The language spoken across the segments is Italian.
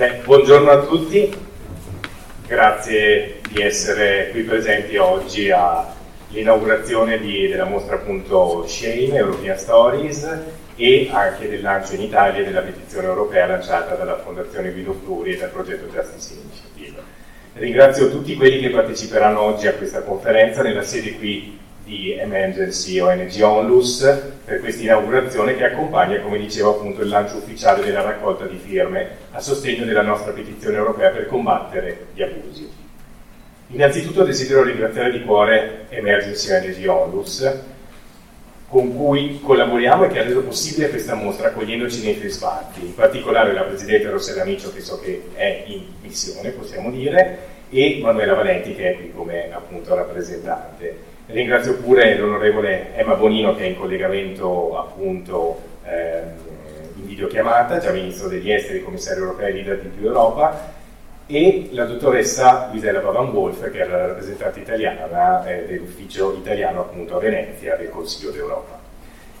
Beh, buongiorno a tutti, grazie di essere qui presenti oggi all'inaugurazione della mostra appunto Shame, European Stories e anche del lancio in Italia della petizione europea lanciata dalla Fondazione Guido Fluri e dal progetto Justice Initiative. Ringrazio tutti quelli che parteciperanno oggi a questa conferenza nella sede qui di Emergency ONG Onlus per questa inaugurazione che accompagna, come dicevo appunto, il lancio ufficiale della raccolta di firme a sostegno della nostra petizione europea per combattere gli abusi. Innanzitutto desidero ringraziare di cuore Emergency ONG Onlus con cui collaboriamo e che ha reso possibile questa mostra accogliendoci nei suoi spazi, in particolare la Presidente Rossella Micio che so che è in missione, possiamo dire, e Manuela Valenti che è qui come appunto rappresentante. Ringrazio pure l'onorevole Emma Bonino che è in collegamento appunto ehm, in videochiamata, già Ministro degli Esteri, Commissario europeo e leader di più Europa, e la dottoressa Luisella Bavan-Wolf che è la rappresentante italiana eh, dell'ufficio italiano appunto a Venezia del Consiglio d'Europa.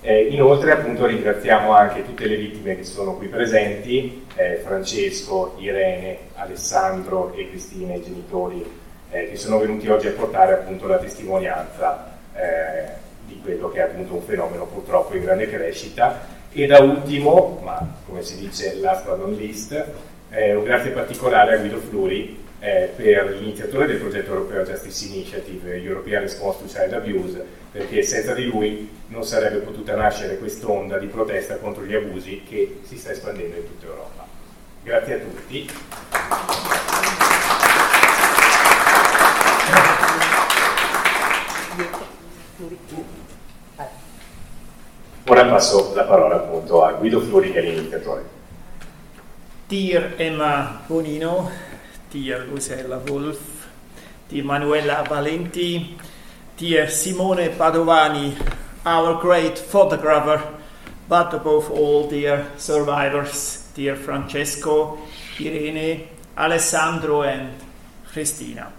Eh, inoltre appunto ringraziamo anche tutte le vittime che sono qui presenti, eh, Francesco, Irene, Alessandro e Cristina, i genitori eh, che sono venuti oggi a portare appunto la testimonianza eh, di quello che è appunto un fenomeno purtroppo in grande crescita. E da ultimo, ma come si dice last but not least, eh, un grazie particolare a Guido Fluri eh, per l'iniziatore del progetto europeo Justice Initiative, European Response to Child Abuse, perché senza di lui non sarebbe potuta nascere quest'onda di protesta contro gli abusi che si sta espandendo in tutta Europa. Grazie a tutti. Ora passo la parola appunto a Guido Fluri che è l'iniziatore. Dear Emma Bonino, dear Lucella Wolf, dear Manuela Valenti, dear Simone Padovani, our great photographer, but above all, dear survivors, dear Francesco, Irene, Alessandro, and Christina.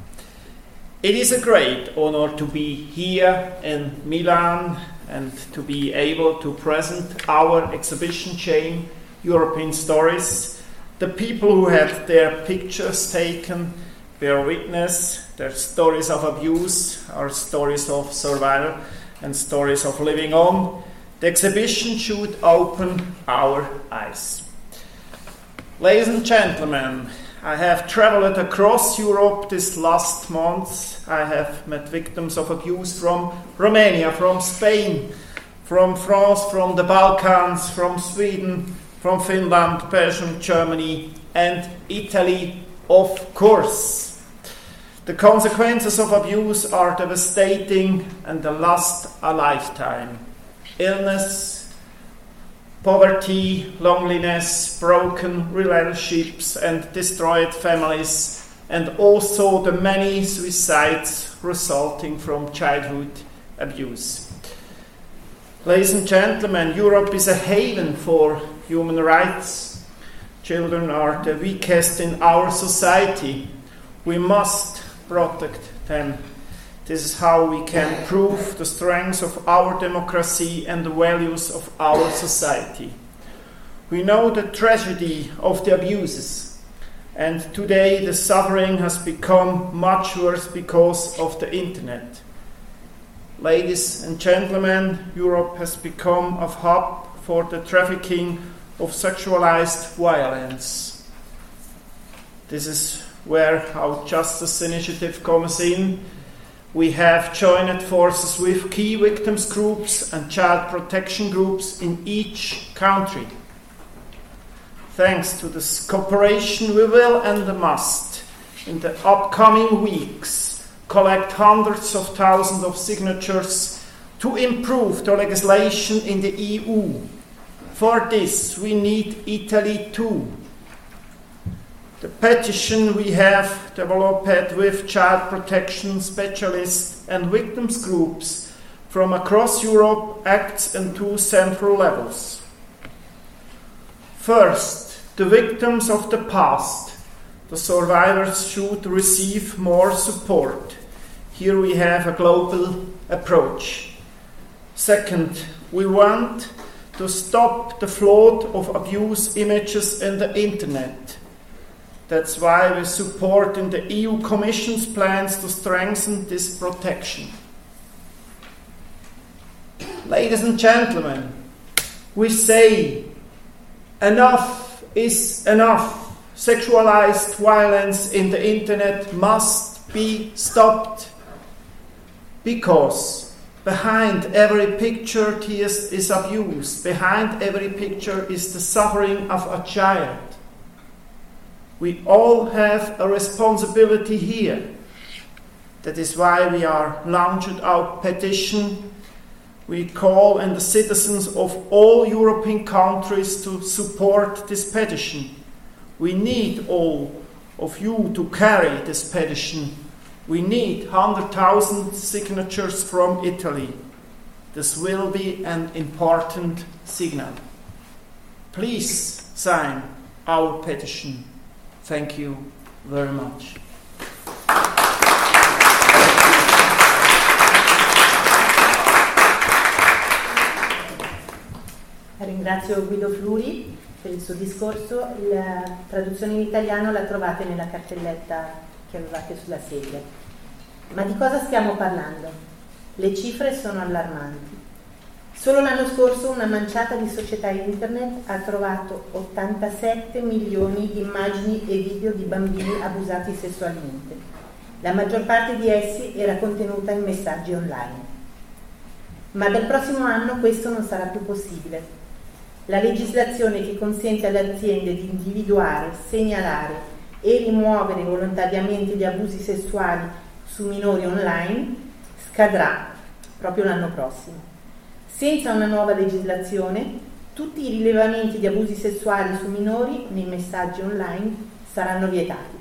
It is a great honor to be here in Milan and to be able to present our exhibition chain, European Stories. The people who had their pictures taken bear witness, their stories of abuse are stories of survival and stories of living on. The exhibition should open our eyes. Ladies and gentlemen, I have traveled across Europe this last month. I have met victims of abuse from Romania, from Spain, from France, from the Balkans, from Sweden, from Finland, Belgium, Germany, and Italy, of course. The consequences of abuse are devastating and they last a lifetime. Illness, poverty, loneliness, broken relationships, and destroyed families, and also the many suicides resulting from childhood abuse. Ladies and gentlemen, Europe is a haven for human rights. Children are the weakest in our society. We must protect them. This is how we can prove the strength of our democracy and the values of our society. We know the tragedy of the abuses, and today the suffering has become much worse because of the internet. Ladies and gentlemen, Europe has become a hub for the trafficking of sexualized violence. This is where our Justice Initiative comes in we have joined forces with key victims groups and child protection groups in each country. Thanks to this cooperation, we will and must, in the upcoming weeks, collect hundreds of thousands of signatures to improve the legislation in the EU. For this, we need Italy too the petition we have developed with child protection specialists and victims groups from across Europe acts in two central levels. First, the victims of the past, the survivors should receive more support. Here we have a global approach. Second, we want to stop the flood of abuse images in the internet That's why we support in the EU Commission's plans to strengthen this protection. Ladies and gentlemen, we say enough is enough. Sexualized violence in the internet must be stopped because behind every picture is abuse, behind every picture is the suffering of a child. We all have a responsibility here. That is why we are launching our petition. We call on the citizens of all European countries to support this petition. We need all of you to carry this petition. We need 100,000 signatures from Italy. This will be an important signal. Please sign our petition. Thank you very much. Ringrazio Guido Fluri per il suo discorso. La traduzione in italiano la trovate nella cartelletta che avevate sulla sedia. Ma di cosa stiamo parlando? Le cifre sono allarmanti. Solo l'anno scorso una manciata di società internet ha trovato 87 milioni di immagini e video di bambini abusati sessualmente. La maggior parte di essi era contenuta in messaggi online. Ma dal prossimo anno questo non sarà più possibile. La legislazione che consente alle aziende di individuare, segnalare e rimuovere volontariamente gli abusi sessuali su minori online scadrà proprio l'anno prossimo. Senza una nuova legislazione, tutti i rilevamenti di abusi sessuali su minori nei messaggi online saranno vietati.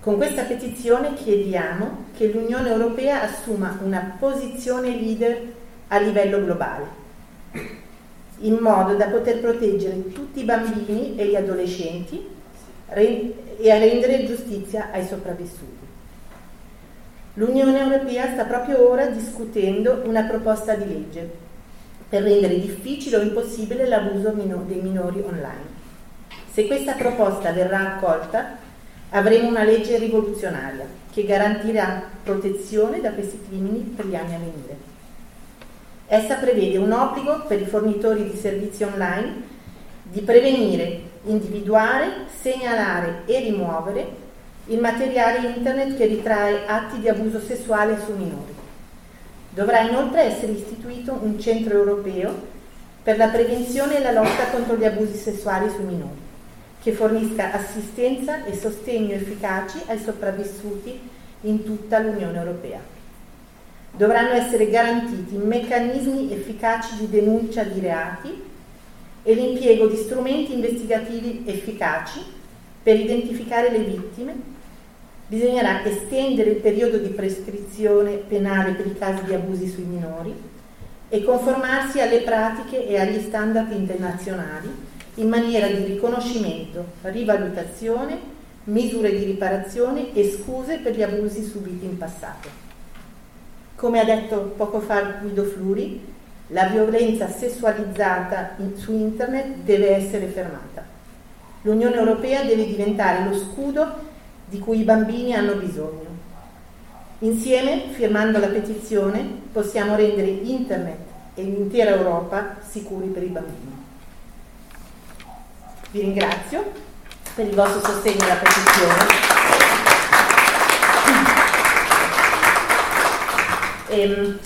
Con questa petizione chiediamo che l'Unione Europea assuma una posizione leader a livello globale, in modo da poter proteggere tutti i bambini e gli adolescenti e a rendere giustizia ai sopravvissuti. L'Unione Europea sta proprio ora discutendo una proposta di legge per rendere difficile o impossibile l'abuso dei minori online. Se questa proposta verrà accolta, avremo una legge rivoluzionaria che garantirà protezione da questi crimini per gli anni a venire. Essa prevede un obbligo per i fornitori di servizi online di prevenire, individuare, segnalare e rimuovere il materiale internet che ritrae atti di abuso sessuale su minori. Dovrà inoltre essere istituito un centro europeo per la prevenzione e la lotta contro gli abusi sessuali su minori, che fornisca assistenza e sostegno efficaci ai sopravvissuti in tutta l'Unione Europea. Dovranno essere garantiti meccanismi efficaci di denuncia di reati e l'impiego di strumenti investigativi efficaci per identificare le vittime Bisognerà estendere il periodo di prescrizione penale per i casi di abusi sui minori e conformarsi alle pratiche e agli standard internazionali in maniera di riconoscimento, rivalutazione, misure di riparazione e scuse per gli abusi subiti in passato. Come ha detto poco fa Guido Fluri, la violenza sessualizzata su internet deve essere fermata. L'Unione Europea deve diventare lo scudo di cui i bambini hanno bisogno. Insieme, firmando la petizione, possiamo rendere Internet e l'intera Europa sicuri per i bambini. Vi ringrazio per il vostro sostegno alla petizione. E, ehm,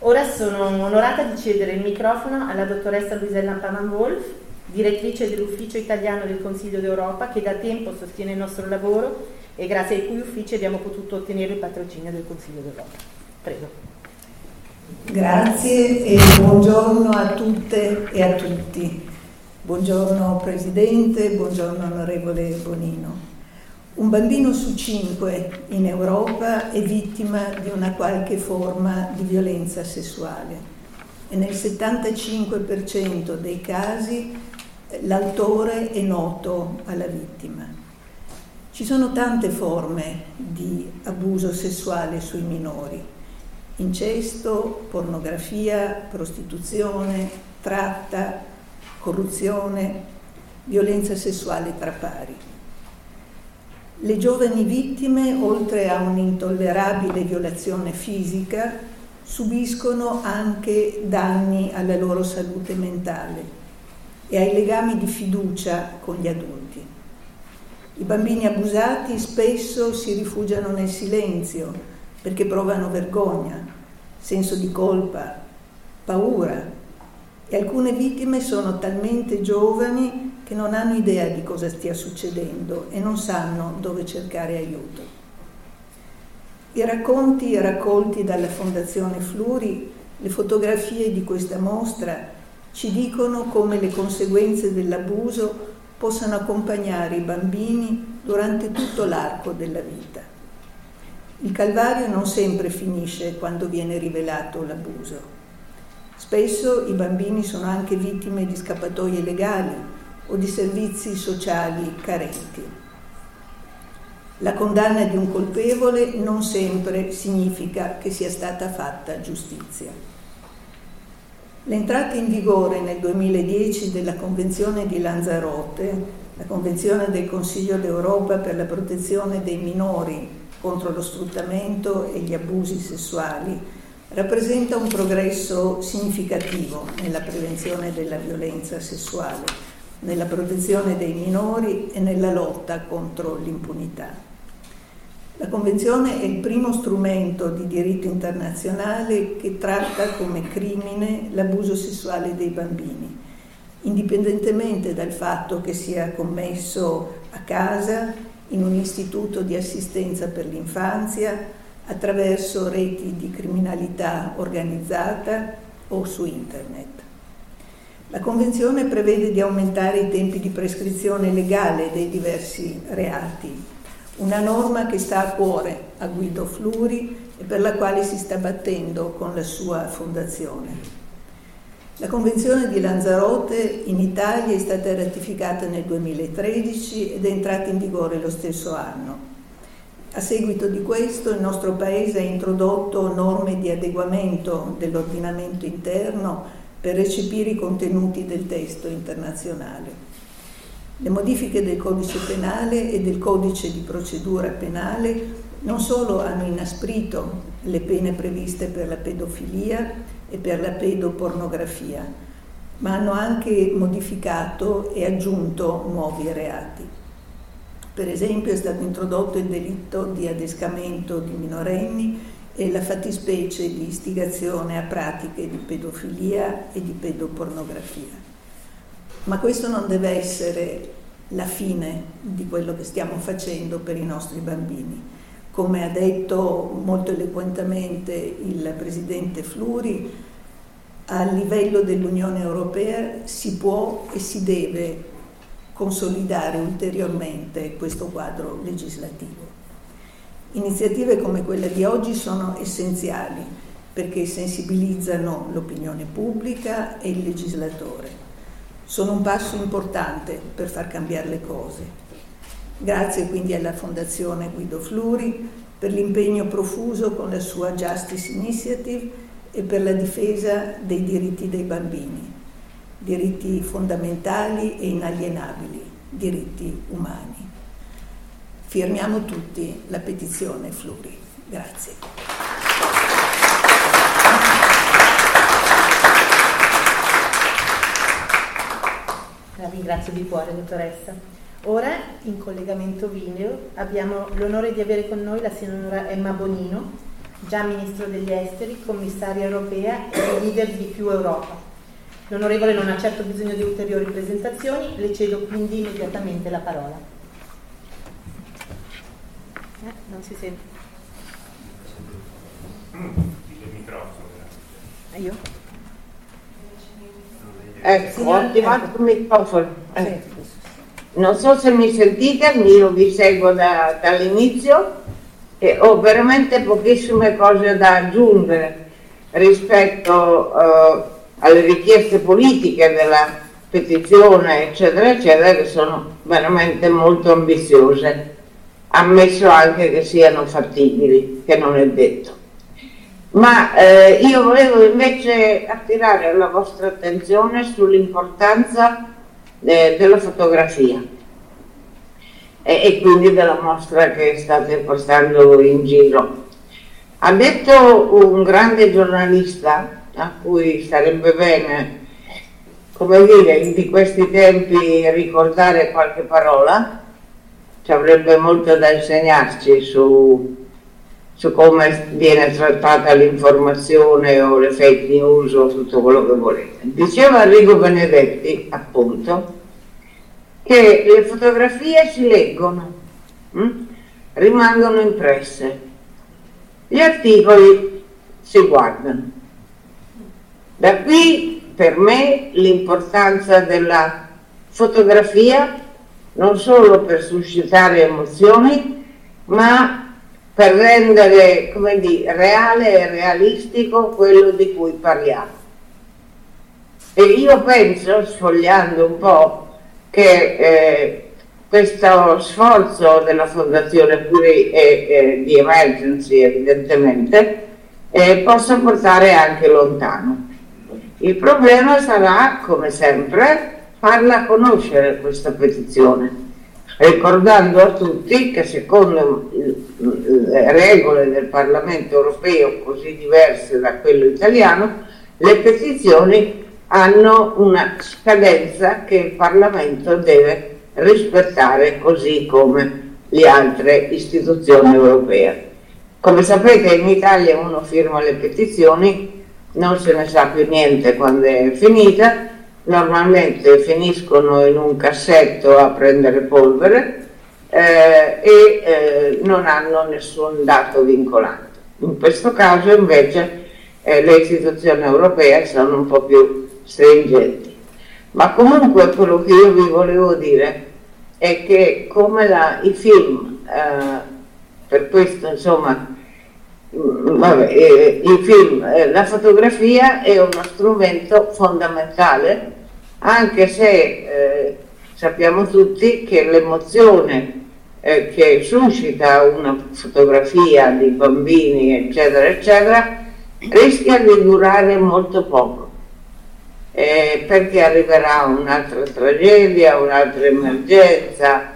ora sono onorata di cedere il microfono alla dottoressa Luisella Paman-Wolf, direttrice dell'Ufficio italiano del Consiglio d'Europa, che da tempo sostiene il nostro lavoro e grazie ai cui uffici abbiamo potuto ottenere il patrocinio del Consiglio d'Europa. Prego. Grazie e buongiorno a tutte e a tutti. Buongiorno Presidente, buongiorno onorevole Bonino. Un bambino su cinque in Europa è vittima di una qualche forma di violenza sessuale e nel 75% dei casi l'autore è noto alla vittima. Ci sono tante forme di abuso sessuale sui minori, incesto, pornografia, prostituzione, tratta, corruzione, violenza sessuale tra pari. Le giovani vittime, oltre a un'intollerabile violazione fisica, subiscono anche danni alla loro salute mentale e ai legami di fiducia con gli adulti. I bambini abusati spesso si rifugiano nel silenzio perché provano vergogna, senso di colpa, paura e alcune vittime sono talmente giovani che non hanno idea di cosa stia succedendo e non sanno dove cercare aiuto. I racconti raccolti dalla Fondazione Fluri, le fotografie di questa mostra ci dicono come le conseguenze dell'abuso possano accompagnare i bambini durante tutto l'arco della vita. Il calvario non sempre finisce quando viene rivelato l'abuso. Spesso i bambini sono anche vittime di scappatoie legali o di servizi sociali carenti. La condanna di un colpevole non sempre significa che sia stata fatta giustizia. L'entrata in vigore nel 2010 della Convenzione di Lanzarote, la Convenzione del Consiglio d'Europa per la protezione dei minori contro lo sfruttamento e gli abusi sessuali, rappresenta un progresso significativo nella prevenzione della violenza sessuale, nella protezione dei minori e nella lotta contro l'impunità. La Convenzione è il primo strumento di diritto internazionale che tratta come crimine l'abuso sessuale dei bambini, indipendentemente dal fatto che sia commesso a casa, in un istituto di assistenza per l'infanzia, attraverso reti di criminalità organizzata o su internet. La Convenzione prevede di aumentare i tempi di prescrizione legale dei diversi reati una norma che sta a cuore a Guido Fluri e per la quale si sta battendo con la sua fondazione. La Convenzione di Lanzarote in Italia è stata ratificata nel 2013 ed è entrata in vigore lo stesso anno. A seguito di questo il nostro Paese ha introdotto norme di adeguamento dell'ordinamento interno per recepire i contenuti del testo internazionale. Le modifiche del codice penale e del codice di procedura penale non solo hanno inasprito le pene previste per la pedofilia e per la pedopornografia, ma hanno anche modificato e aggiunto nuovi reati. Per esempio è stato introdotto il delitto di adescamento di minorenni e la fattispecie di istigazione a pratiche di pedofilia e di pedopornografia. Ma questo non deve essere la fine di quello che stiamo facendo per i nostri bambini. Come ha detto molto eloquentemente il Presidente Fluri, a livello dell'Unione Europea si può e si deve consolidare ulteriormente questo quadro legislativo. Iniziative come quella di oggi sono essenziali perché sensibilizzano l'opinione pubblica e il legislatore sono un passo importante per far cambiare le cose. Grazie quindi alla Fondazione Guido Fluri per l'impegno profuso con la sua Justice Initiative e per la difesa dei diritti dei bambini, diritti fondamentali e inalienabili, diritti umani. Firmiamo tutti la petizione Fluri. Grazie. La ringrazio di cuore, dottoressa. Ora, in collegamento video, abbiamo l'onore di avere con noi la signora Emma Bonino, già Ministro degli Esteri, commissaria europea e leader di Più Europa. L'onorevole non ha certo bisogno di ulteriori presentazioni, le cedo quindi immediatamente la parola. Eh, non si sente. Il microfono. Io? Ecco, ho attivato il microfono. Eh. Non so se mi sentite, io vi seguo da, dall'inizio e ho veramente pochissime cose da aggiungere rispetto eh, alle richieste politiche della petizione, eccetera, eccetera, che sono veramente molto ambiziose, ammesso anche che siano fattibili, che non è detto. Ma eh, io volevo invece attirare la vostra attenzione sull'importanza eh, della fotografia. e, e quindi della mostra che state portando in giro. Ha detto un grande giornalista a cui sarebbe bene, come dire, di questi tempi ricordare qualche parola, ci avrebbe molto da insegnarci su, su come viene trattata l'informazione o le fake news o tutto quello che volete. Diceva Enrico Benedetti, appunto, che le fotografie si leggono, hm? rimangono impresse, gli articoli si guardano. Da qui per me l'importanza della fotografia non solo per suscitare emozioni, ma per rendere dire, reale e realistico quello di cui parliamo. E io penso, sfogliando un po', che eh, questo sforzo della Fondazione Puri e di Emergency evidentemente eh, possa portare anche lontano. Il problema sarà, come sempre, farla conoscere questa petizione, ricordando a tutti che secondo le regole del Parlamento europeo così diverse da quello italiano, le petizioni hanno una scadenza che il Parlamento deve rispettare così come le altre istituzioni europee. Come sapete in Italia uno firma le petizioni non se ne sa più niente quando è finita, normalmente finiscono in un cassetto a prendere polvere eh, e eh, non hanno nessun dato vincolante. In questo caso invece eh, le istituzioni europee sono un po' più stringenti. Ma comunque quello che io vi volevo dire è che come la, i film, eh, per questo insomma Mm, vabbè, eh, il film, eh, la fotografia è uno strumento fondamentale, anche se eh, sappiamo tutti che l'emozione eh, che suscita una fotografia di bambini, eccetera, eccetera, rischia di durare molto poco, eh, perché arriverà un'altra tragedia, un'altra emergenza,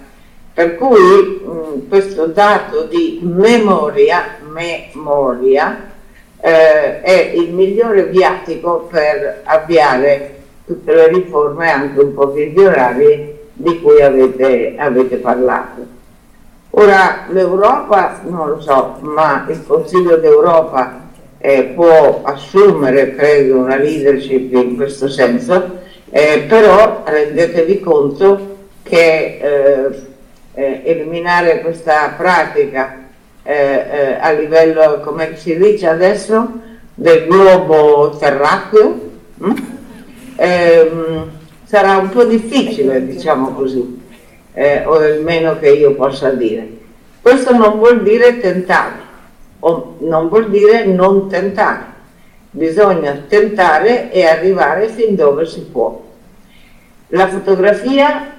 per cui mh, mm, questo dato di memoria memoria eh, è il migliore viatico per avviare tutte le riforme anche un po' visionarie di cui avete, avete parlato. Ora l'Europa, non lo so, ma il Consiglio d'Europa eh, può assumere, credo, una leadership in questo senso, eh, però rendetevi conto che eh, eh eliminare questa pratica eh, eh, a livello, come si dice adesso, del globo terracqueo, hm? ehm, sarà un po' difficile, diciamo così, eh, o almeno che io possa dire. Questo non vuol dire tentare, o non vuol dire non tentare. Bisogna tentare e arrivare fin dove si può. La fotografia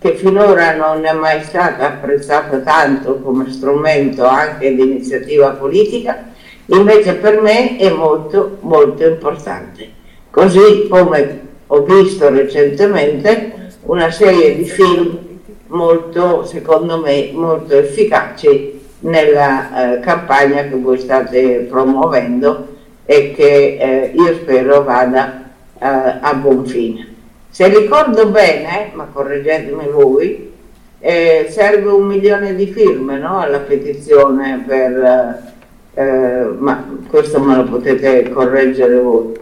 che finora non è mai stata apprezzata tanto come strumento anche di iniziativa politica, invece per me è molto molto importante. Così come ho visto recentemente una serie di film molto, secondo me, molto efficaci nella eh, campagna che voi state promuovendo e che eh, io spero vada eh, a buon fine. Se ricordo bene, ma correggetemi voi, eh, serve un milione di firme no, alla petizione per, eh, ma questo me lo potete correggere voi,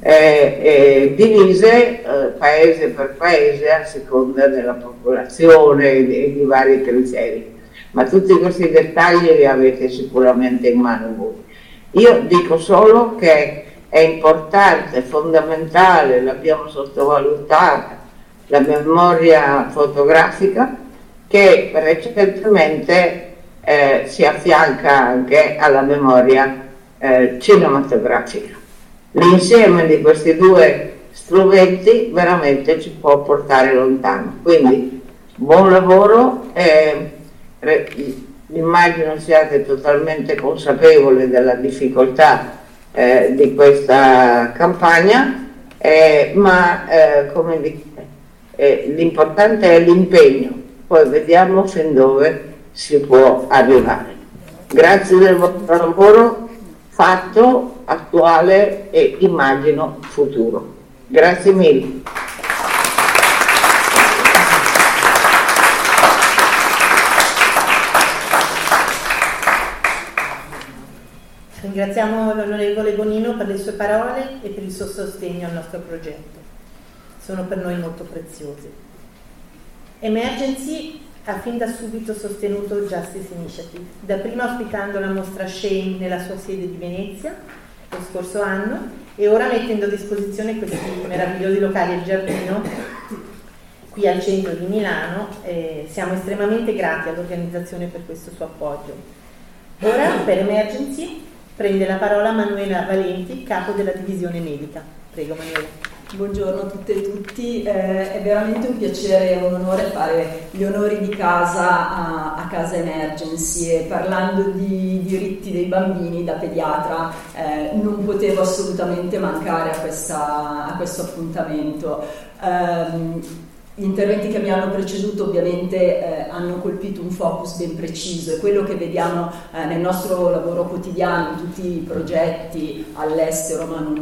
eh, divise eh, paese per paese a seconda della popolazione e di, di vari criteri. Ma tutti questi dettagli li avete sicuramente in mano voi. Io dico solo che è importante, fondamentale, l'abbiamo sottovalutata, la memoria fotografica che recentemente eh, si affianca anche alla memoria eh, cinematografica. L'insieme di questi due strumenti veramente ci può portare lontano. Quindi buon lavoro, eh, immagino siate totalmente consapevoli della difficoltà eh, di questa campagna, eh, ma eh, come dite, eh, l'importante è l'impegno poi vediamo fin dove si può arrivare. Grazie del vostro lavoro fatto, attuale e immagino futuro. Grazie mille. Ringraziamo l'onorevole Bonino per le sue parole e per il suo sostegno al nostro progetto. Sono per noi molto preziosi. Emergency ha fin da subito sostenuto Justice Initiative, dapprima ospitando la mostra Shane nella sua sede di Venezia lo scorso anno e ora mettendo a disposizione questi meravigliosi locali al giardino qui al centro di Milano. Eh, siamo estremamente grati all'organizzazione per questo suo appoggio. Ora per Emergency prende la parola Manuela Valenti, capo della divisione medica. Prego Manuela. Buongiorno a tutte e tutti, eh, è veramente un piacere e un onore fare gli onori di casa a, a Casa Emergency e parlando di diritti dei bambini da pediatra eh, non potevo assolutamente mancare a, questa, a questo appuntamento. Um, gli interventi che mi hanno preceduto ovviamente eh, hanno colpito un focus ben preciso. E quello che vediamo eh, nel nostro lavoro quotidiano, in tutti i progetti all'estero, ma non,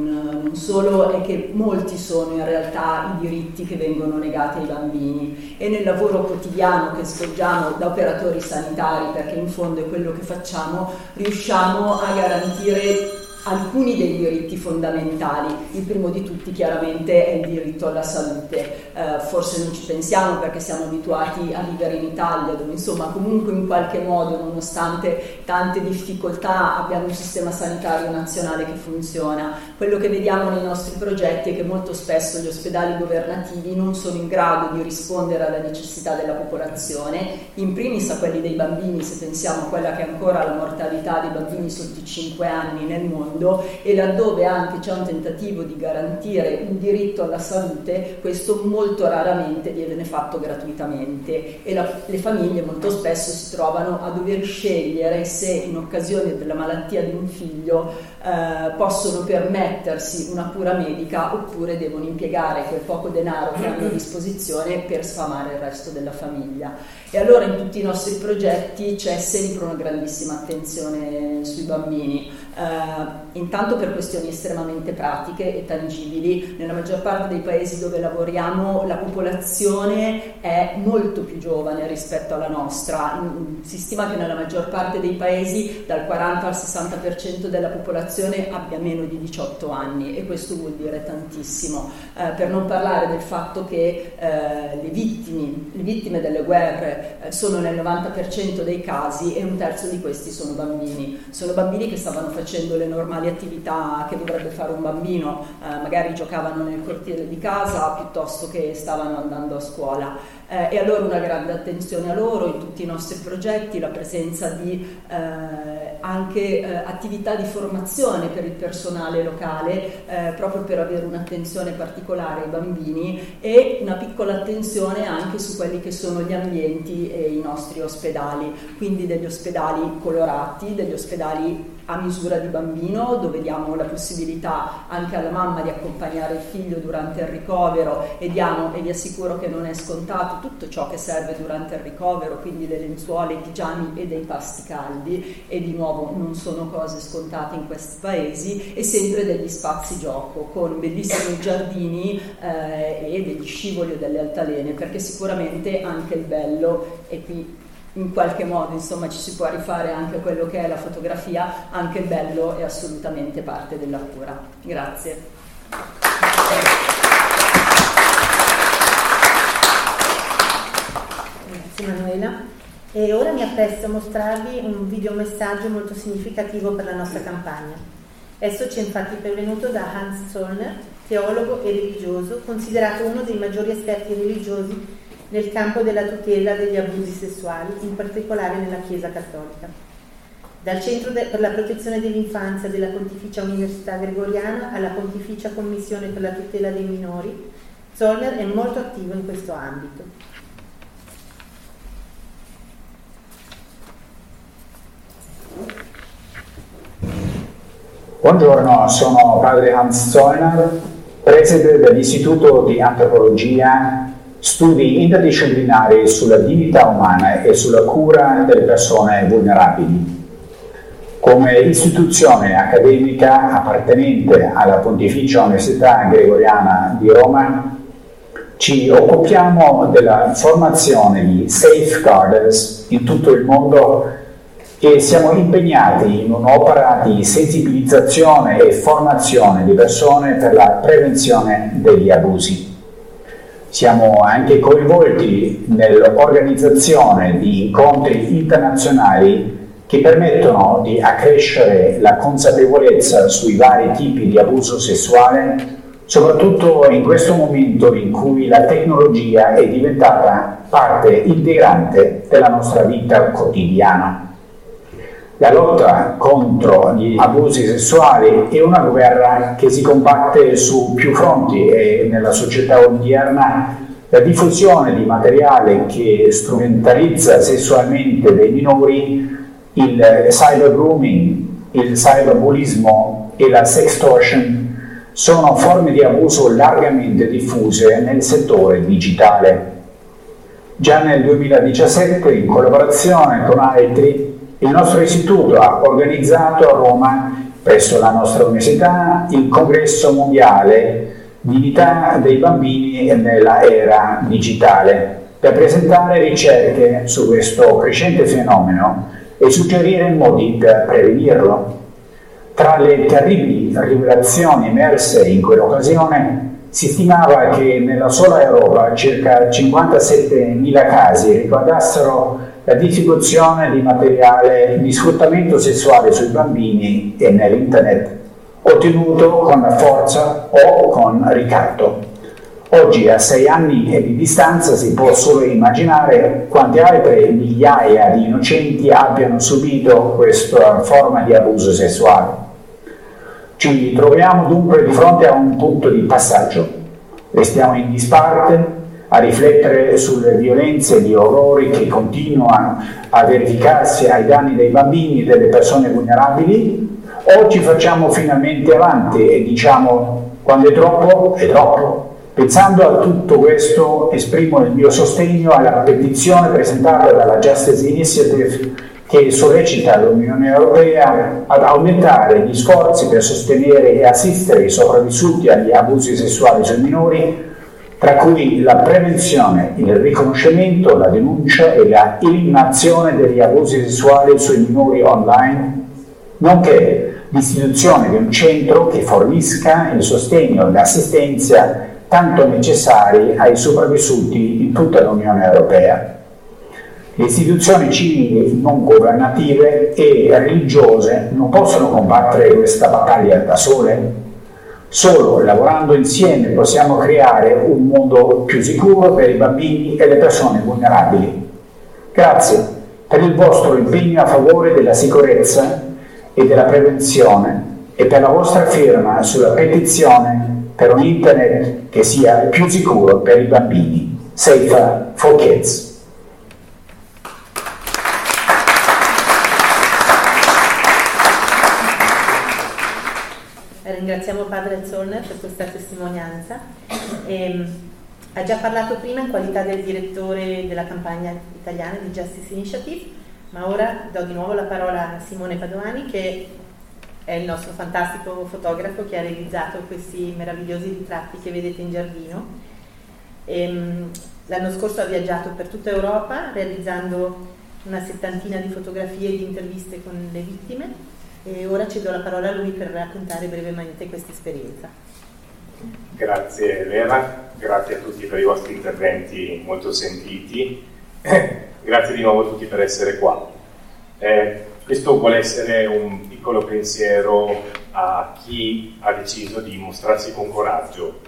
non, solo, è che molti sono in realtà i diritti che vengono negati ai bambini. E nel lavoro quotidiano che svolgiamo da operatori sanitari, perché in fondo è quello che facciamo, riusciamo a garantire alcuni dei diritti fondamentali. Il primo di tutti chiaramente è il diritto alla salute. Eh, forse non ci pensiamo perché siamo abituati a vivere in Italia, dove insomma comunque in qualche modo, nonostante tante difficoltà, abbiamo un sistema sanitario nazionale che funziona. Quello che vediamo nei nostri progetti è che molto spesso gli ospedali governativi non sono in grado di rispondere alle necessità della popolazione, in primis a quelli dei bambini, se pensiamo a quella che è ancora la mortalità dei bambini sotto i 5 anni nel mondo mondo e laddove anche c'è un tentativo di garantire un diritto alla salute, questo molto raramente viene fatto gratuitamente. E la, le famiglie molto spesso si trovano a dover scegliere se in occasione della malattia di un figlio eh, possono permettersi una cura medica oppure devono impiegare quel poco denaro che hanno a disposizione per sfamare il resto della famiglia. E allora in tutti i nostri progetti c'è sempre una grandissima attenzione sui bambini. Uh, intanto per questioni estremamente pratiche e tangibili, nella maggior parte dei paesi dove lavoriamo la popolazione è molto più giovane rispetto alla nostra, si stima che nella maggior parte dei paesi dal 40 al 60% della popolazione abbia meno di 18 anni e questo vuol dire tantissimo, uh, per non parlare del fatto che uh, le, vittime, le vittime delle guerre sono nel 90% dei casi e un terzo di questi sono bambini, sono bambini che stavano facendo facendo le normali attività che dovrebbe fare un bambino, eh, magari giocavano nel cortile di casa piuttosto che stavano andando a scuola. Eh, e allora una grande attenzione a loro in tutti i nostri progetti, la presenza di eh, anche eh, attività di formazione per il personale locale, eh, proprio per avere un'attenzione particolare ai bambini e una piccola attenzione anche su quelli che sono gli ambienti e i nostri ospedali, quindi degli ospedali colorati, degli ospedali a misura di bambino, dove diamo la possibilità anche alla mamma di accompagnare il figlio durante il ricovero e diamo, e vi assicuro che non è scontato, tutto ciò che serve durante il ricovero, quindi le lenzuole, i pigiami e dei pasti caldi, e di nuovo non sono cose scontate in questi paesi, e sempre degli spazi gioco con bellissimi giardini eh, e degli scivoli o delle altalene, perché sicuramente anche il bello è qui in qualche modo insomma ci si può rifare anche a quello che è la fotografia, anche il bello è assolutamente parte della cura. Grazie. Grazie Manuela. E ora mi appresto a mostrarvi un videomessaggio molto significativo per la nostra campagna. Esso ci è infatti pervenuto da Hans Zollner, teologo e religioso, considerato uno dei maggiori esperti religiosi nel campo della tutela degli abusi sessuali, in particolare nella Chiesa Cattolica. Dal Centro per la protezione dell'infanzia della Pontificia Università Gregoriana alla Pontificia Commissione per la tutela dei minori, Zollner è molto attivo in questo ambito. Buongiorno, sono padre Hans Zollner, preside dell'Istituto di Antropologia studi interdisciplinari sulla dignità umana e sulla cura delle persone vulnerabili. Come istituzione accademica appartenente alla Pontificia Università Gregoriana di Roma, ci occupiamo della formazione di safeguarders in tutto il mondo e siamo impegnati in un'opera di sensibilizzazione e formazione di persone per la prevenzione degli abusi. Siamo anche coinvolti nell'organizzazione di incontri internazionali che permettono di accrescere la consapevolezza sui vari tipi di abuso sessuale, soprattutto in questo momento in cui la tecnologia è diventata parte integrante della nostra vita quotidiana. La lotta contro gli abusi sessuali è una guerra che si combatte su più fronti e nella società odierna la diffusione di materiale che strumentalizza sessualmente dei minori, il cyber grooming, il cyberbullismo e la sextortion sono forme di abuso largamente diffuse nel settore digitale. Già nel 2017, in collaborazione con altri, il nostro istituto ha organizzato a Roma, presso la nostra università, il congresso mondiale Dignità dei bambini nella era digitale, per presentare ricerche su questo crescente fenomeno e suggerire modi per prevenirlo. Tra le terribili rivelazioni emerse in quell'occasione si stimava che nella sola Europa circa 57.000 casi riguardassero la distribuzione di materiale di sfruttamento sessuale sui bambini e nell'internet, ottenuto con la forza o con ricatto. Oggi, a sei anni di distanza, si può solo immaginare quante altre migliaia di innocenti abbiano subito questa forma di abuso sessuale. Ci troviamo dunque di fronte a un punto di passaggio. Restiamo in disparte, a riflettere sulle violenze e gli orrori che continuano a verificarsi ai danni dei bambini e delle persone vulnerabili, o ci facciamo finalmente avanti e diciamo quando è troppo, è troppo. Pensando a tutto questo esprimo il mio sostegno alla petizione presentata dalla Justice Initiative che sollecita l'Unione Europea ad aumentare gli sforzi per sostenere e assistere i sopravvissuti agli abusi sessuali sui minori tra cui la prevenzione, il riconoscimento, la denuncia e la eliminazione degli abusi sessuali sui minori online, nonché l'istituzione di un centro che fornisca il sostegno e l'assistenza tanto necessari ai sopravvissuti in tutta l'Unione Europea. Le istituzioni civili non governative e religiose non possono combattere questa battaglia da sole, Solo lavorando insieme possiamo creare un mondo più sicuro per i bambini e le persone vulnerabili. Grazie per il vostro impegno a favore della sicurezza e della prevenzione e per la vostra firma sulla petizione per un internet che sia più sicuro per i bambini. Safer for Kids. Ringraziamo Padre Zollner per questa testimonianza. E, ehm, ha già parlato prima in qualità del direttore della campagna italiana di Justice Initiative, ma ora do di nuovo la parola a Simone Padovani che è il nostro fantastico fotografo che ha realizzato questi meravigliosi ritratti che vedete in giardino. E, ehm, l'anno scorso ha viaggiato per tutta Europa realizzando una settantina di fotografie e di interviste con le vittime e ora cedo la parola a lui per raccontare brevemente questa esperienza. Grazie Vera, grazie a tutti per i vostri interventi molto sentiti, grazie di nuovo a tutti per essere qua. Eh, questo vuole essere un piccolo pensiero a chi ha deciso di mostrarsi con coraggio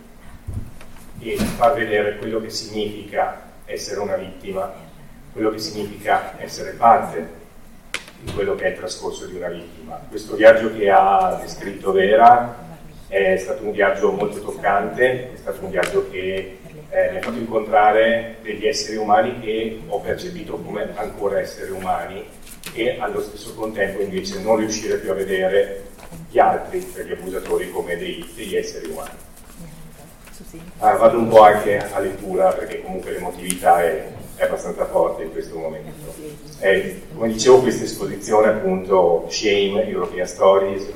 e far vedere quello che significa essere una vittima, quello che significa essere parte di quello che è il trascorso di una vittima. Questo viaggio che ha descritto Vera è stato un viaggio molto toccante, è stato un viaggio che eh, mi ha fatto incontrare degli esseri umani che ho percepito come ancora esseri umani e allo stesso contempo invece non riuscire più a vedere gli altri, per gli abusatori, come dei, degli esseri umani. Ah, vado un po' anche a lettura perché comunque l'emotività è, è abbastanza forte in questo momento. E, come dicevo, questa esposizione appunto Shame, European Stories,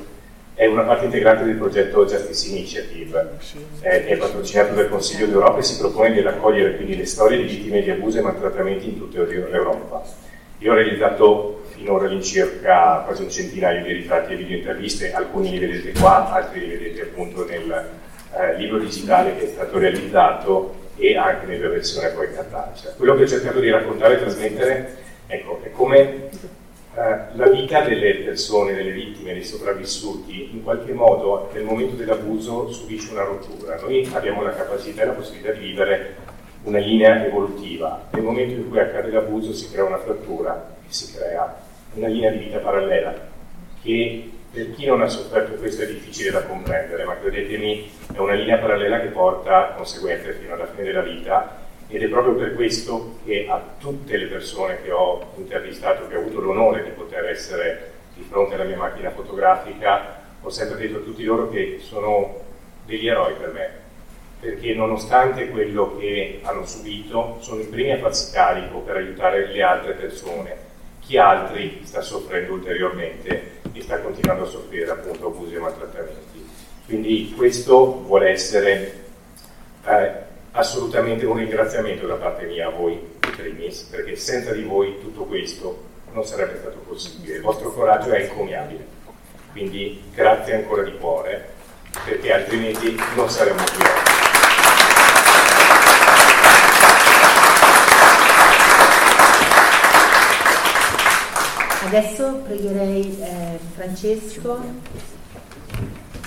è una parte integrante del progetto Justice Initiative, è, è patrocinato dal Consiglio d'Europa e si propone di raccogliere quindi le storie di vittime di abuso e maltrattamenti in tutta Europa. Io ho realizzato finora all'incirca quasi un centinaio di ritratti e video interviste, alcuni li vedete qua, altri li vedete appunto nel eh, libro digitale che è stato realizzato e anche nella versione poi cartacea. Quello che ho cercato di raccontare e trasmettere ecco, è come eh, la vita delle persone, delle vittime, dei sopravvissuti, in qualche modo nel momento dell'abuso subisce una rottura. Noi abbiamo la capacità e la possibilità di vivere una linea evolutiva. Nel momento in cui accade l'abuso si crea una frattura e si crea una linea di vita parallela che per chi non ha sofferto questo è difficile da comprendere, ma credetemi è una linea parallela che porta conseguenze fino alla fine della vita ed è proprio per questo che a tutte le persone che ho intervistato, che ho avuto l'onore di poter essere di fronte alla mia macchina fotografica, ho sempre detto a tutti loro che sono degli eroi per me, perché nonostante quello che hanno subito, sono i primi a farsi carico per aiutare le altre persone. Chi altri sta soffrendo ulteriormente e sta continuando a soffrire appunto abusi e maltrattamenti. Quindi questo vuole essere eh, assolutamente un ringraziamento da parte mia a voi, primis, perché senza di voi tutto questo non sarebbe stato possibile. Il vostro coraggio è incommiabile. Quindi grazie ancora di cuore, perché altrimenti non saremmo qui. Adesso pregherei eh, Francesco,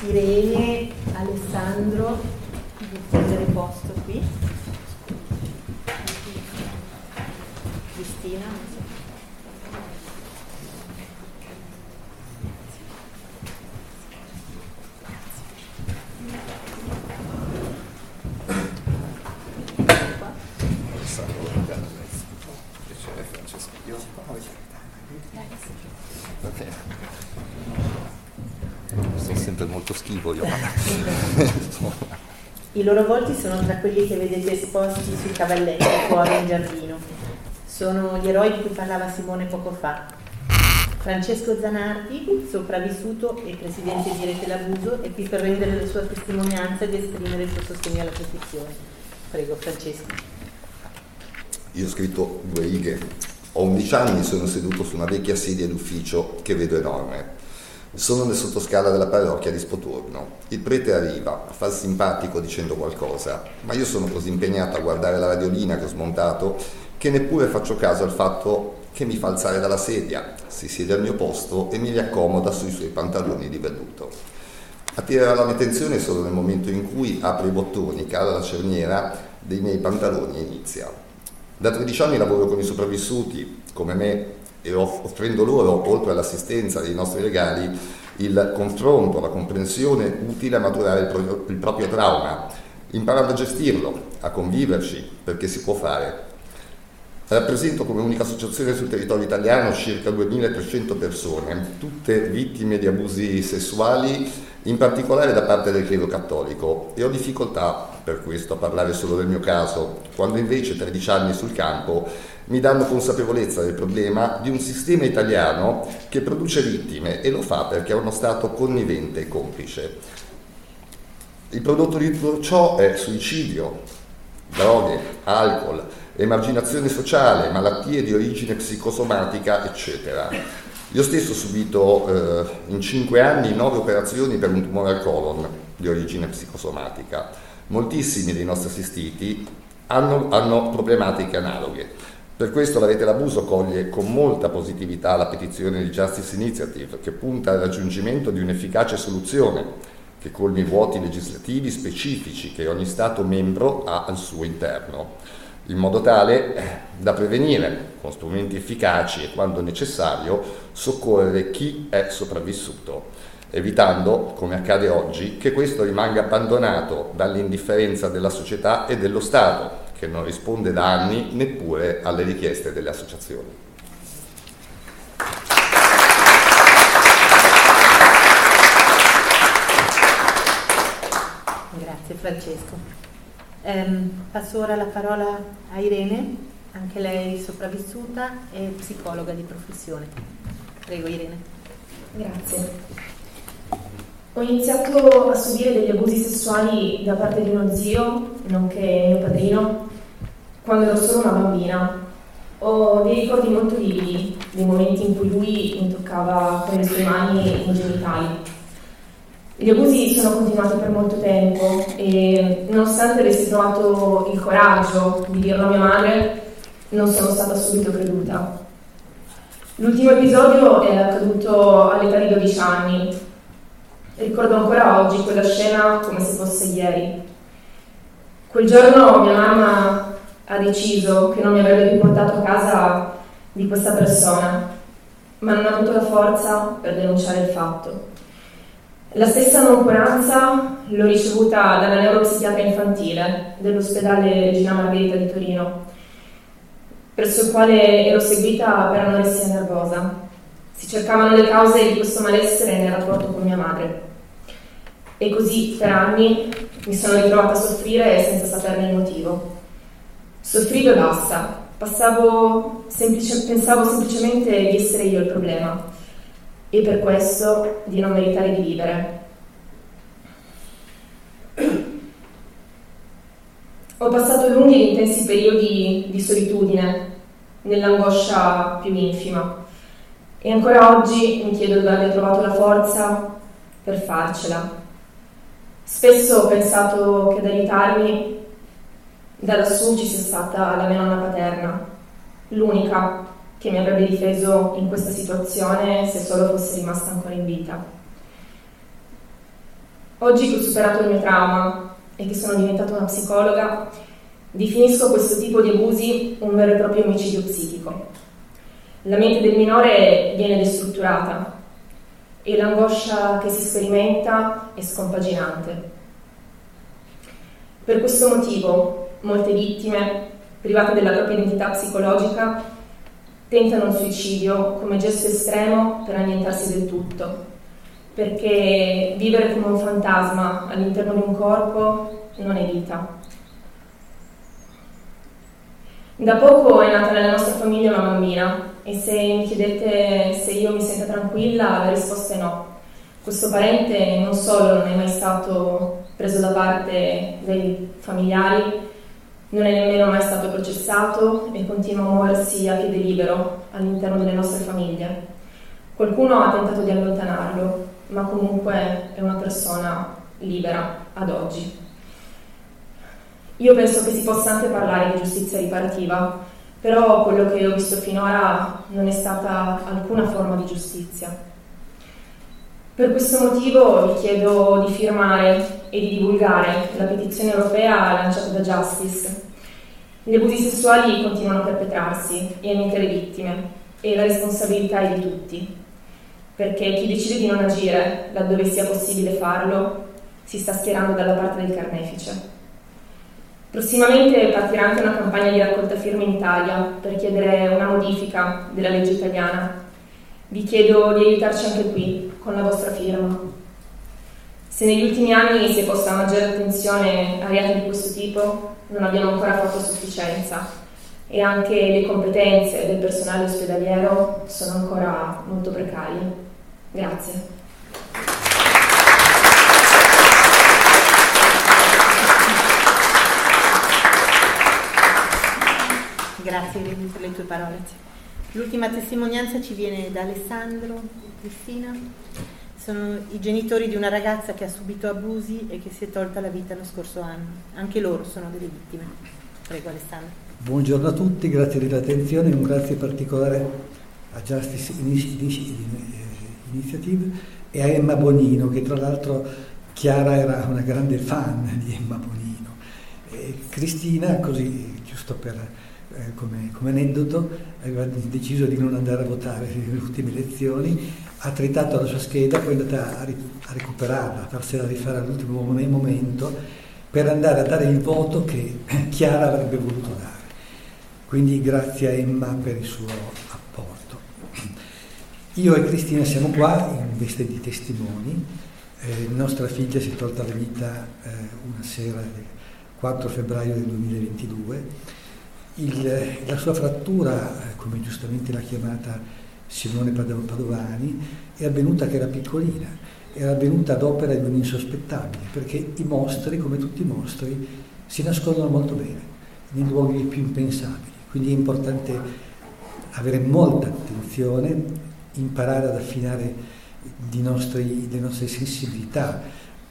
Irene, Alessandro di prendere posto qui. Cristina. Sono sempre molto schifo io. I loro volti sono tra quelli che vedete esposti sui cavalletti fuori in giardino. Sono gli eroi di cui parlava Simone poco fa. Francesco Zanardi, sopravvissuto e presidente di Rete L'Abuso, è qui per rendere la sua testimonianza ed esprimere il suo sostegno alla petizione. Prego, Francesco. Io ho scritto due righe. Ho 11 anni, sono seduto su una vecchia sedia d'ufficio che vedo enorme. Sono nel sottoscala della parrocchia di Spotorno. Il prete arriva, fa il simpatico dicendo qualcosa, ma io sono così impegnato a guardare la radiolina che ho smontato che neppure faccio caso al fatto che mi fa alzare dalla sedia, si siede al mio posto e mi riaccomoda sui suoi pantaloni di velluto. Attirerà la mia attenzione solo nel momento in cui apre i bottoni, cala la cerniera dei miei pantaloni e inizia. Da 13 anni lavoro con i sopravvissuti, come me, e offrendo loro, oltre all'assistenza dei nostri legali, il confronto, la comprensione utile a maturare il proprio, il proprio trauma, imparando a gestirlo, a conviverci, perché si può fare. Rappresento come unica associazione sul territorio italiano circa 2300 persone, tutte vittime di abusi sessuali, in particolare da parte del credo cattolico, e ho difficoltà per questo a parlare solo del mio caso, quando invece 13 anni sul campo mi danno consapevolezza del problema di un sistema italiano che produce vittime e lo fa perché è uno Stato connivente e complice. Il prodotto di tutto ciò è suicidio, droghe, alcol, emarginazione sociale, malattie di origine psicosomatica, eccetera. Io stesso ho subito eh, in cinque anni nove operazioni per un tumore al colon di origine psicosomatica. Moltissimi dei nostri assistiti hanno, hanno problematiche analoghe. Per questo la rete L'Abuso coglie con molta positività la petizione di Justice Initiative che punta al raggiungimento di un'efficace soluzione che colmi i vuoti legislativi specifici che ogni Stato membro ha al suo interno in modo tale eh, da prevenire con strumenti efficaci e quando necessario soccorrere chi è sopravvissuto, evitando, come accade oggi, che questo rimanga abbandonato dall'indifferenza della società e dello Stato, che non risponde da anni neppure alle richieste delle associazioni. Grazie Francesco. Ehm, passo ora la parola a Irene, anche lei sopravvissuta e psicologa di professione. Prego Irene. Grazie. Ho iniziato a subire degli abusi sessuali da parte di uno zio, nonché mio padrino, quando ero solo una bambina. Ho dei ricordi molto vividi dei momenti in cui lui mi toccava con le sue mani i genitali. Gli abusi sono continuati per molto tempo e nonostante avessi trovato il coraggio di dirlo a mia madre, non sono stata subito creduta. L'ultimo episodio è accaduto all'età di 12 anni. Ricordo ancora oggi quella scena come se fosse ieri. Quel giorno mia mamma ha deciso che non mi avrebbe più portato a casa di questa persona, ma non ha avuto la forza per denunciare il fatto. La stessa noncuranza l'ho ricevuta dalla neuropsichiatra infantile dell'ospedale Regina Margherita di Torino, presso il quale ero seguita per anoressia nervosa. Si cercavano le cause di questo malessere nel rapporto con mia madre. E così per anni mi sono ritrovata a soffrire senza saperne il motivo. Soffrivo e basta. Passavo semplice, pensavo semplicemente di essere io il problema e per questo di non meritare di vivere. Ho passato lunghi e intensi periodi di solitudine, nell'angoscia più infima, e ancora oggi mi chiedo dove abbia trovato la forza per farcela. Spesso ho pensato che ad aiutarmi da lassù ci sia stata la mia nonna paterna, l'unica che mi avrebbe difeso in questa situazione se solo fosse rimasta ancora in vita. Oggi che ho superato il mio trauma e che sono diventata una psicologa, definisco questo tipo di abusi un vero e proprio omicidio psichico. La mente del minore viene destrutturata e l'angoscia che si sperimenta è scompaginante. Per questo motivo molte vittime, private della propria identità psicologica, tentano un suicidio come gesto estremo per annientarsi del tutto, perché vivere come un fantasma all'interno di un corpo non è vita. Da poco è nata nella nostra famiglia una bambina e se mi chiedete se io mi sento tranquilla, la risposta è no. Questo parente non solo non è mai stato preso da parte dai familiari, non è nemmeno mai stato processato e continua a muoversi a piede libero all'interno delle nostre famiglie. Qualcuno ha tentato di allontanarlo, ma comunque è una persona libera ad oggi. Io penso che si possa anche parlare di giustizia riparativa, però quello che ho visto finora non è stata alcuna forma di giustizia. Per questo motivo vi chiedo di firmare e di divulgare la petizione europea lanciata da Justice. Gli abusi sessuali continuano a perpetrarsi e a mietere vittime e la responsabilità è di tutti, perché chi decide di non agire laddove sia possibile farlo si sta schierando dalla parte del carnefice. Prossimamente partirà anche una campagna di raccolta firme in Italia per chiedere una modifica della legge italiana. Vi chiedo di aiutarci anche qui con la vostra firma. Se negli ultimi anni si è posta maggiore attenzione a reati di questo tipo, non abbiamo ancora fatto sufficienza e anche le competenze del personale ospedaliero sono ancora molto precarie. Grazie. Grazie per le tue parole. L'ultima testimonianza ci viene da Alessandro, Cristina sono i genitori di una ragazza che ha subito abusi e che si è tolta la vita lo scorso anno. Anche loro sono delle vittime. Prego Alessandro. Buongiorno a tutti, grazie dell'attenzione e un grazie particolare a Justice Initiative e a Emma Bonino, che tra l'altro Chiara era una grande fan di Emma Bonino. E Cristina, così giusto per, eh, come, come aneddoto, aveva deciso di non andare a votare nelle ultime elezioni ha tritato la sua scheda, poi è andata a, a recuperarla, a farsela rifare all'ultimo momento per andare a dare il voto che Chiara avrebbe voluto dare. Quindi grazie a Emma per il suo apporto. Io e Cristina siamo qua in veste di testimoni. Eh, nostra figlia si è tolta la vita eh, una sera 4 febbraio del 2022. Il, la sua frattura, come giustamente l'ha chiamata Simone Padovani, è avvenuta che era piccolina, era avvenuta ad opera di un insospettabile, perché i mostri, come tutti i mostri, si nascondono molto bene, nei luoghi più impensabili. Quindi è importante avere molta attenzione, imparare ad affinare nostri, le nostre sensibilità,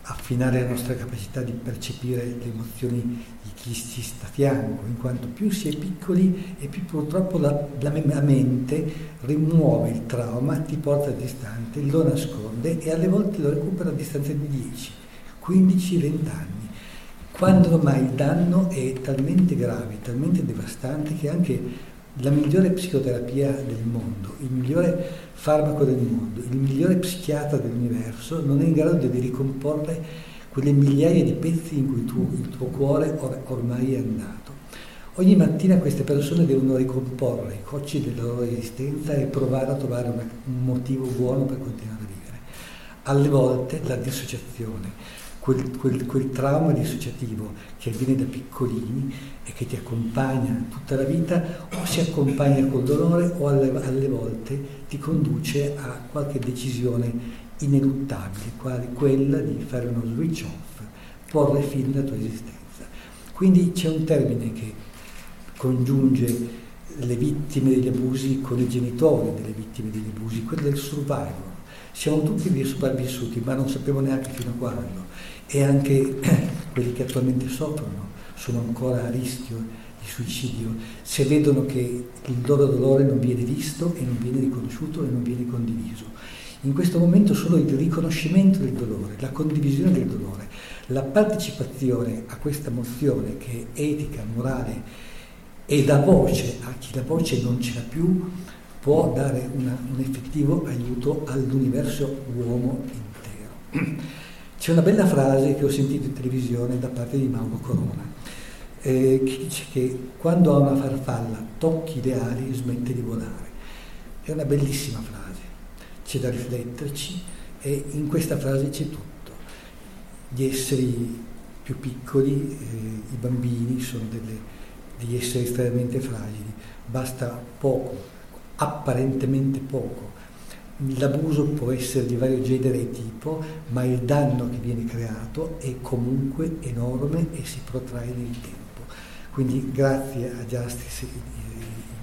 affinare la nostra capacità di percepire le emozioni di chi ci sta a fianco, in quanto più si è piccoli e più purtroppo la, la, mente rimuove il trauma, ti porta distante, lo nasconde e alle volte lo recupera a distanza di 10, 15, 20 anni quando ormai il danno è talmente grave, talmente devastante che anche la migliore psicoterapia del mondo, il migliore farmaco del mondo, il migliore psichiatra dell'universo non è in grado di ricomporre quelle migliaia di pezzi in cui tu, il tuo cuore or- ormai è andato. Ogni mattina queste persone devono ricomporre i cocci della loro esistenza e provare a trovare una, un motivo buono per continuare a vivere. Alle volte la dissociazione, quel, quel, quel, trauma dissociativo che avviene da piccolini e che ti accompagna tutta la vita o si accompagna col dolore o alle, alle volte ti conduce a qualche decisione ineluttabile, quale quella di fare uno switch off, porre fine alla tua esistenza. Quindi c'è un termine che congiunge le vittime degli abusi con i genitori delle vittime degli abusi, quello del survival. Siamo tutti sopravvissuti, ma non sappiamo neanche fino a quando e anche quelli che attualmente soffrono sono ancora a rischio di suicidio se vedono che il loro dolore non viene visto e non viene riconosciuto e non viene condiviso. In questo momento solo il riconoscimento del dolore, la condivisione del dolore, la partecipazione a questa mozione che è etica, morale e dà voce a chi la voce non ce l'ha più, può dare una, un effettivo aiuto all'universo uomo intero. C'è una bella frase che ho sentito in televisione da parte di Mauro Corona, eh, che dice che quando a una farfalla tocchi le ali smette di volare. È una bellissima frase, c'è da rifletterci e in questa frase c'è tutto. Gli esseri più piccoli, eh, i bambini, sono delle, degli esseri estremamente fragili, basta poco, apparentemente poco, L'abuso può essere di vario genere e tipo, ma il danno che viene creato è comunque enorme e si protrae nel tempo. Quindi grazie a Justice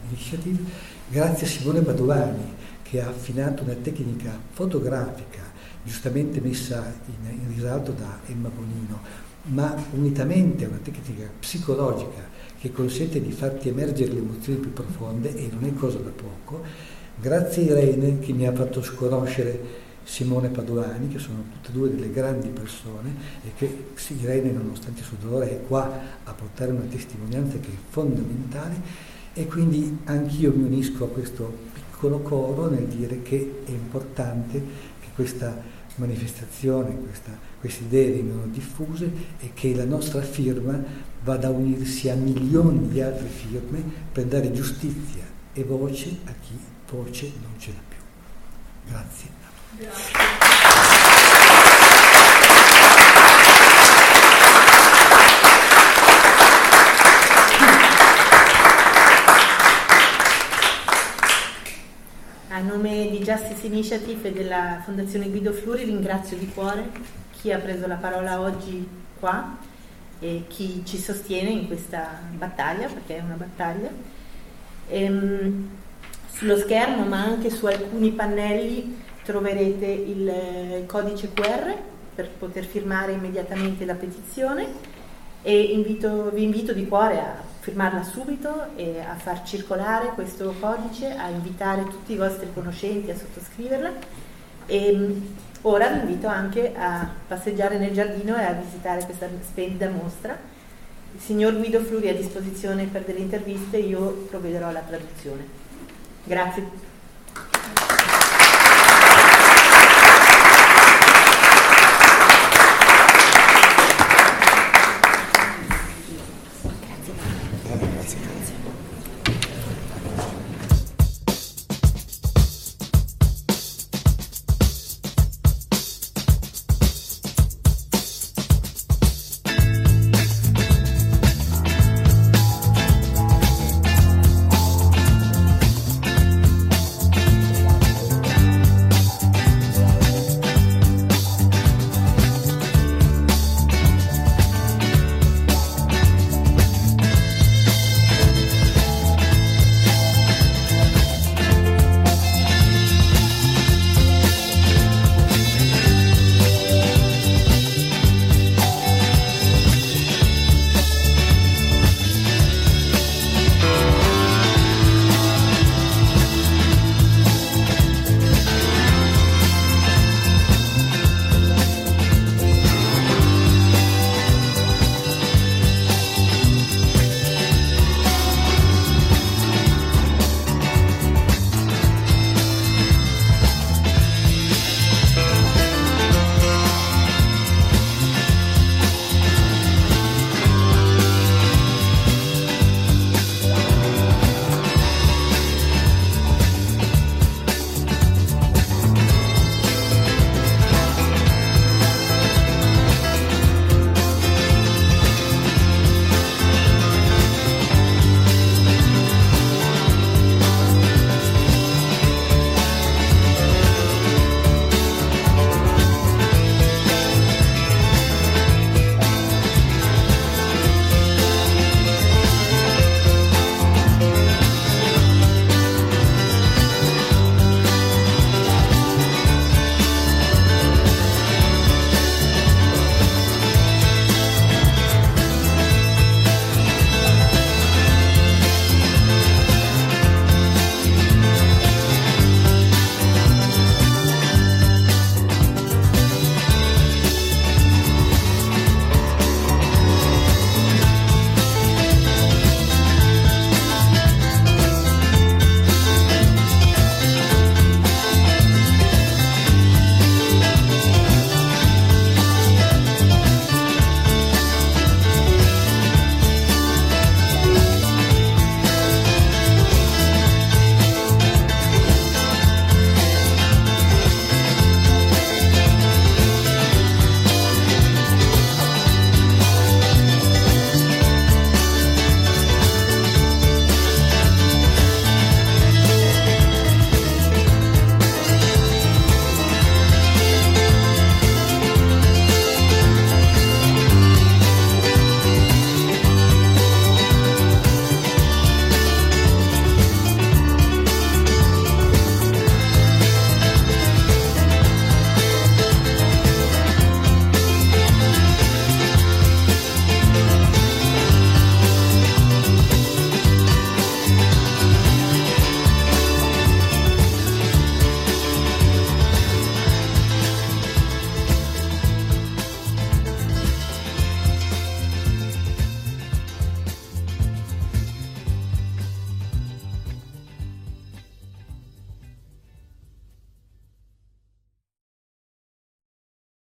Initiative, grazie a Simone Badovani che ha affinato una tecnica fotografica giustamente messa in, in risalto da Emma Bonino, ma unitamente a una tecnica psicologica che consente di farti emergere le emozioni più profonde e non è cosa da poco Grazie Irene che mi ha fatto conoscere Simone Padovani, che sono tutte e due delle grandi persone e che Irene, nonostante il suo dolore, è qua a portare una testimonianza che è fondamentale. E quindi anch'io mi unisco a questo piccolo coro nel dire che è importante che questa manifestazione, questa, queste idee vengano diffuse e che la nostra firma vada a unirsi a milioni di altre firme per dare giustizia e voce a chi voce non ce l'ha più. Grazie. Grazie. A nome di Justice Initiative e della Fondazione Guido Fluri ringrazio di cuore chi ha preso la parola oggi qua e chi ci sostiene in questa battaglia, perché è una battaglia. Ehm, sullo schermo ma anche su alcuni pannelli troverete il eh, codice QR per poter firmare immediatamente la petizione e invito, vi invito di cuore a firmarla subito e a far circolare questo codice, a invitare tutti i vostri conoscenti a sottoscriverla e mm, ora vi invito anche a passeggiare nel giardino e a visitare questa splendida mostra. Il signor Guido Fluri è a disposizione per delle interviste, io provvederò alla traduzione. Grazie.